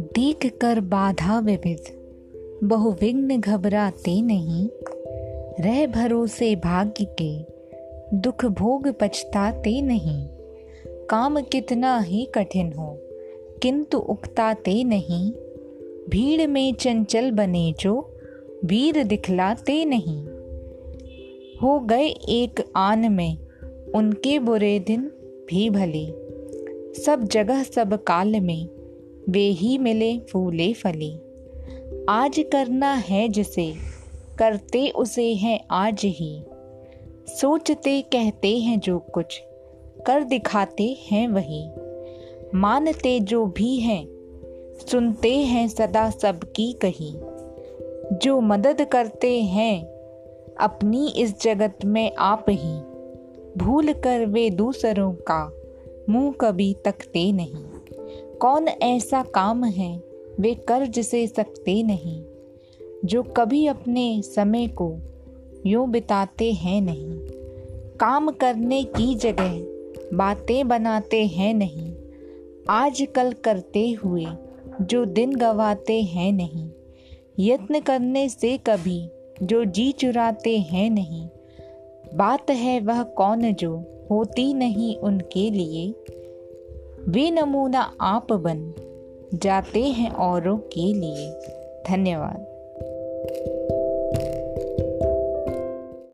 देख कर बाधा विविध। बहुविघ्न घबराते नहीं। रह भरोसे भाग्य के। दुख भोग पछताते नहीं। काम कितना ही कठिन हो, किंतु उकताते नहीं। भीड़ में चंचल बने जो, वीर दिखलाते नहीं। हो गए एक आन में, उनके बुरे दिन भी भले। सब जगह सब काल में वे ही मिले फूले फले। आज करना है जिसे, करते उसे हैं आज ही। सोचते कहते हैं जो कुछ, कर दिखाते हैं वही। मानते जो भी हैं, सुनते हैं सदा सबकी कही। जो मदद करते हैं, अपनी इस जगत में आप ही। भूल कर वे दूसरों का मुँह कभी तकते नहीं। कौन ऐसा काम है वे कर जिसे सकते नहीं, जो कभी अपने समय को यूँ बिताते हैं नहीं। काम करने की जगह बातें बनाते हैं नहीं आज कल करते हुए जो दिन गवाते हैं नहीं। यत्न करने से कभी जो जी चुराते हैं नहीं। बात है वह कौन जो होती नहीं उनके लिए वे नमूना आप बन जाते हैं औरों के लिए। धन्यवाद।